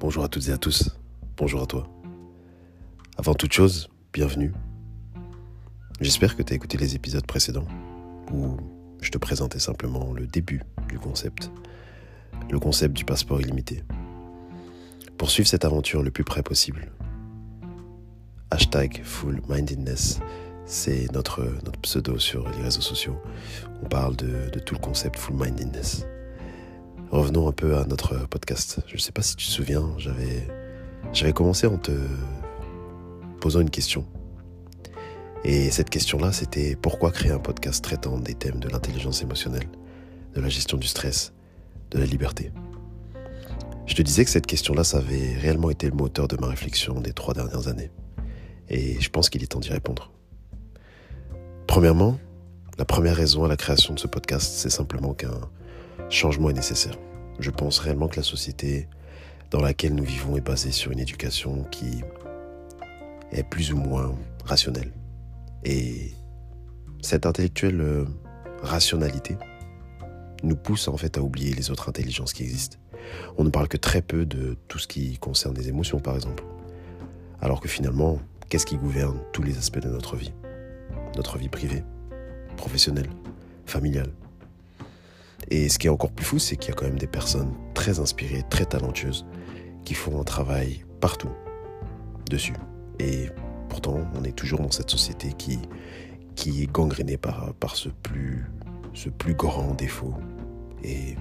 Bonjour à toutes et à tous. Bonjour à toi. Avant toute chose, bienvenue. J'espère que tu as écouté les épisodes précédents où je te présentais simplement le début du concept. Le concept du passeport illimité. Pour suivre cette aventure le plus près possible. Hashtag full mindedness, c'est notre, notre pseudo sur les réseaux sociaux. On parle de, de tout le concept full mindedness. Revenons un peu à notre podcast. Je ne sais pas si tu te souviens, j'avais, commencé en te posant une question. Et cette question-là, c'était pourquoi créer un podcast traitant des thèmes de l'intelligence émotionnelle, de la gestion du stress, de la liberté? Je te disais que cette question-là, ça avait réellement été le moteur de ma réflexion des trois dernières années. Et je pense qu'il est temps d'y répondre. Premièrement, la première raison à la création de ce podcast, c'est simplement qu'un changement est nécessaire. Je pense réellement que la société dans laquelle nous vivons est basée sur une éducation qui est plus ou moins rationnelle. Et cette intellectuelle euh, rationalité nous pousse en fait à oublier les autres intelligences qui existent. On ne parle que très peu de tout ce qui concerne les émotions par exemple. Alors que finalement, qu'est-ce qui gouverne tous les aspects de notre vie? Notre vie privée, professionnelle, familiale, et ce qui est encore plus fou, c'est qu'il y a quand même des personnes très inspirées, très talentueuses, qui font un travail partout dessus. Et pourtant, on est toujours dans cette société qui, est gangrénée par, par ce, plus, ce plus grand défaut. Et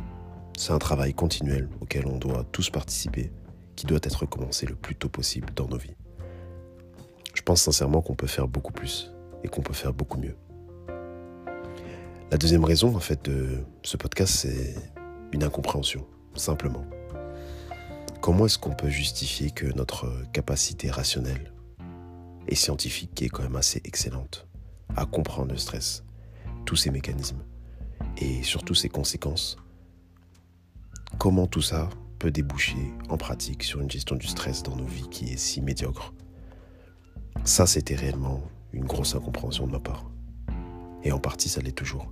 c'est un travail continuel auquel on doit tous participer, qui doit être commencé le plus tôt possible dans nos vies. Je pense sincèrement qu'on peut faire beaucoup plus et qu'on peut faire beaucoup mieux. La deuxième raison, en fait, de ce podcast, c'est une incompréhension, simplement. Comment est-ce qu'on peut justifier que notre capacité rationnelle et scientifique, qui est quand même assez excellente, à comprendre le stress, tous ses mécanismes et surtout ses conséquences, comment tout ça peut déboucher en pratique sur une gestion du stress dans nos vies qui est si médiocre? Ça, c'était réellement une grosse incompréhension de ma part. Et en partie, ça l'est toujours.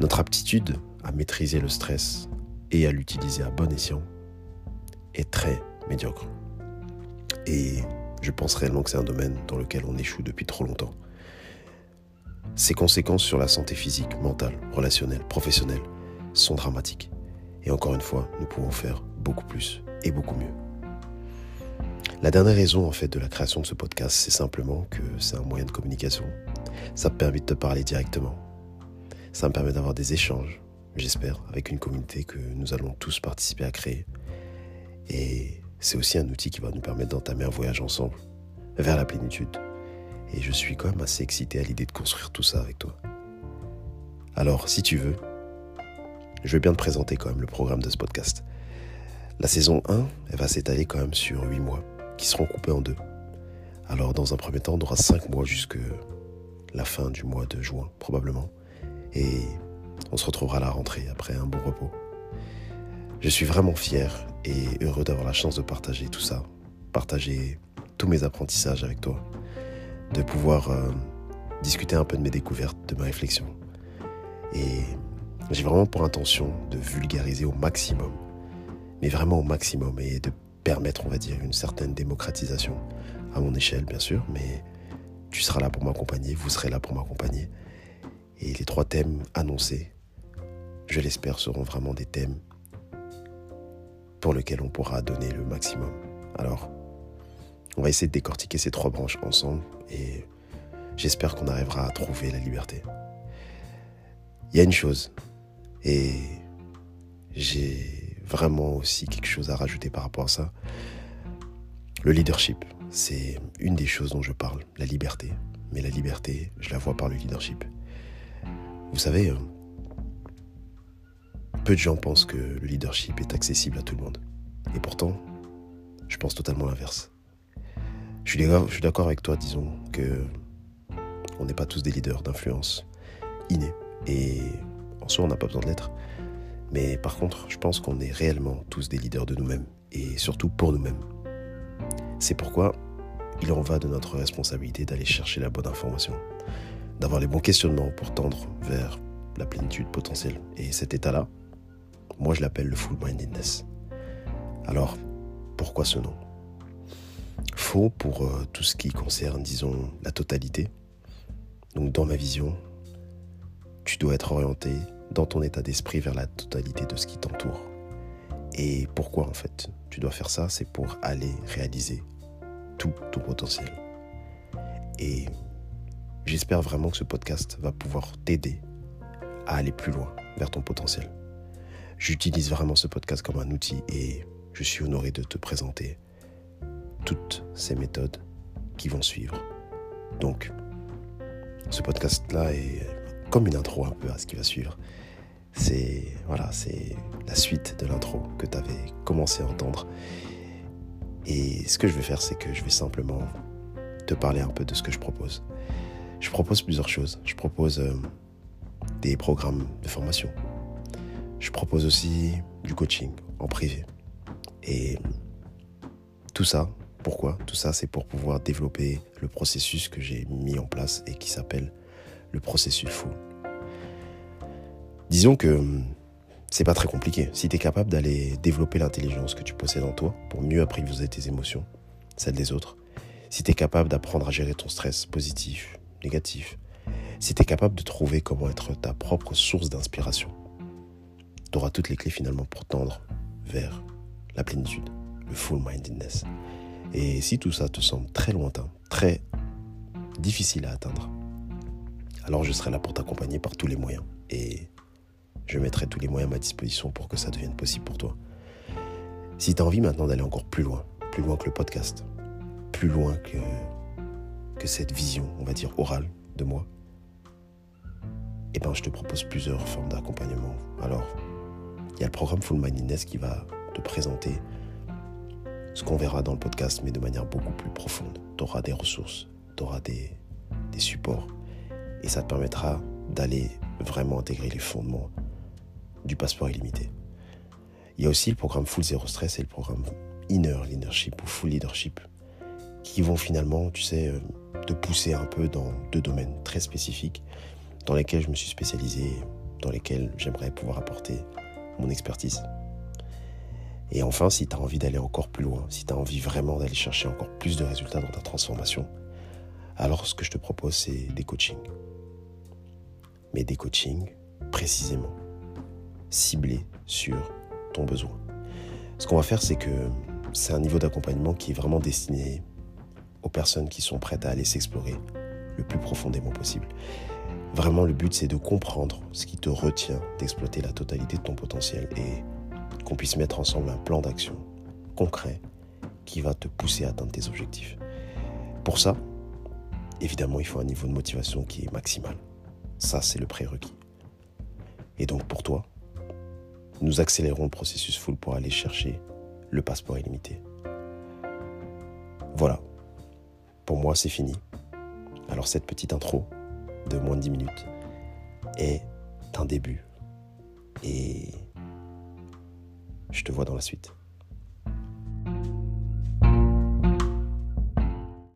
Notre aptitude à maîtriser le stress et à l'utiliser à bon escient est très médiocre. Et je pense réellement que c'est un domaine dans lequel on échoue depuis trop longtemps. Ses conséquences sur la santé physique, mentale, relationnelle, professionnelle sont dramatiques. Et encore une fois, nous pouvons faire beaucoup plus et beaucoup mieux. La dernière raison en fait de la création de ce podcast, c'est simplement que c'est un moyen de communication. Ça me permet de te parler directement, ça me permet d'avoir des échanges, j'espère, avec une communauté que nous allons tous participer à créer. Et c'est aussi un outil qui va nous permettre d'entamer un voyage ensemble vers la plénitude. Et je suis quand même assez excité à l'idée de construire tout ça avec toi. Alors, si tu veux, je vais bien te présenter quand même le programme de ce podcast. La saison 1, elle va s'étaler quand même sur 8 mois, qui seront coupés en deux. Alors, dans un premier temps, on aura 5 mois jusque la fin du mois de juin, probablement et on se retrouvera à la rentrée après un bon repos. Je suis vraiment fier et heureux d'avoir la chance de partager tout ça, partager tous mes apprentissages avec toi, de pouvoir euh, discuter un peu de mes découvertes, de mes réflexions. Et j'ai vraiment pour intention de vulgariser au maximum, mais vraiment au maximum, et de permettre, on va dire, une certaine démocratisation à mon échelle, bien sûr, mais tu seras là pour m'accompagner, vous serez là pour m'accompagner. Et les trois thèmes annoncés, je l'espère, seront vraiment des thèmes pour lesquels on pourra donner le maximum. Alors, on va essayer de décortiquer ces trois branches ensemble et j'espère qu'on arrivera à trouver la liberté. Il y a une chose, et j'ai vraiment aussi quelque chose à rajouter par rapport à ça. Le leadership, c'est une des choses dont je parle, la liberté. Mais la liberté, je la vois par le leadership. Vous savez, euh, peu de gens pensent que le leadership est accessible à tout le monde. Et pourtant, je pense totalement l'inverse. Je suis d'accord avec toi, disons, que on n'est pas tous des leaders d'influence innés. Et en soi, on n'a pas besoin de l'être. Mais par contre, je pense qu'on est réellement tous des leaders de nous-mêmes. Et surtout pour nous-mêmes. C'est pourquoi il en va de notre responsabilité d'aller chercher la bonne information, d'avoir les bons questionnements pour tendre vers la plénitude potentielle. Et cet état-là, moi je l'appelle le full mindedness. Alors, pourquoi ce nom? Faux pour euh, tout ce qui concerne, disons, la totalité. Donc dans ma vision, tu dois être orienté dans ton état d'esprit vers la totalité de ce qui t'entoure. Et pourquoi en fait tu dois faire ça? C'est pour aller réaliser tout ton potentiel. Et j'espère vraiment que ce podcast va pouvoir t'aider à aller plus loin vers ton potentiel. J'utilise vraiment ce podcast comme un outil et je suis honoré de te présenter toutes ces méthodes qui vont suivre. Donc, ce podcast-là est comme une intro un peu à ce qui va suivre. C'est voilà, c'est la suite de l'intro que tu avais commencé à entendre. Et ce que je vais faire, c'est que je vais simplement te parler un peu de ce que je propose. Je propose plusieurs choses. Je propose euh, des programmes de formation. Je propose aussi du coaching en privé. Et tout ça, pourquoi? Tout ça, c'est pour pouvoir développer le processus que j'ai mis en place et qui s'appelle le processus full. Disons que hum, c'est pas très compliqué. Si tu es capable d'aller développer l'intelligence que tu possèdes en toi pour mieux apprivoiser tes émotions, celles des autres, si tu es capable d'apprendre à gérer ton stress positif, négatif, si tu es capable de trouver comment être ta propre source d'inspiration, tu auras toutes les clés finalement pour tendre vers la plénitude, le full mindedness. Et si tout ça te semble très lointain, très difficile à atteindre, alors je serai là pour t'accompagner par tous les moyens. Je mettrai tous les moyens à ma disposition pour que ça devienne possible pour toi. Si tu as envie maintenant d'aller encore plus loin, plus loin que le podcast, plus loin que, que cette vision, on va dire, orale de moi, eh ben, je te propose plusieurs formes d'accompagnement. Alors, il y a le programme Full Mindedness qui va te présenter ce qu'on verra dans le podcast, mais de manière beaucoup plus profonde. Tu auras des ressources, tu auras des, des supports, et ça te permettra d'aller vraiment intégrer les fondements du passeport illimité. Il y a aussi le programme Full Zero Stress et le programme Inner Leadership ou Full Leadership qui vont finalement, tu sais, euh, te pousser un peu dans deux domaines très spécifiques dans lesquels je me suis spécialisé, dans lesquels j'aimerais pouvoir apporter mon expertise. Et enfin, si tu as envie d'aller encore plus loin, si tu as envie vraiment d'aller chercher encore plus de résultats dans ta transformation, alors ce que je te propose, c'est des coachings. Mais des coachings précisément ciblés sur ton besoin. Ce qu'on va faire, c'est que c'est un niveau d'accompagnement qui est vraiment destiné aux personnes qui sont prêtes à aller s'explorer le plus profondément possible. Vraiment, le but, c'est de comprendre ce qui te retient d'exploiter la totalité de ton potentiel et qu'on puisse mettre ensemble un plan d'action concret qui va te pousser à atteindre tes objectifs. Pour ça, évidemment, il faut un niveau de motivation qui est maximal. Ça, c'est le prérequis. Et donc, pour toi, nous accélérons le processus full pour aller chercher le passeport illimité. Voilà. Pour moi, c'est fini. Alors cette petite intro de moins de 10 minutes est un début. Et je te vois dans la suite.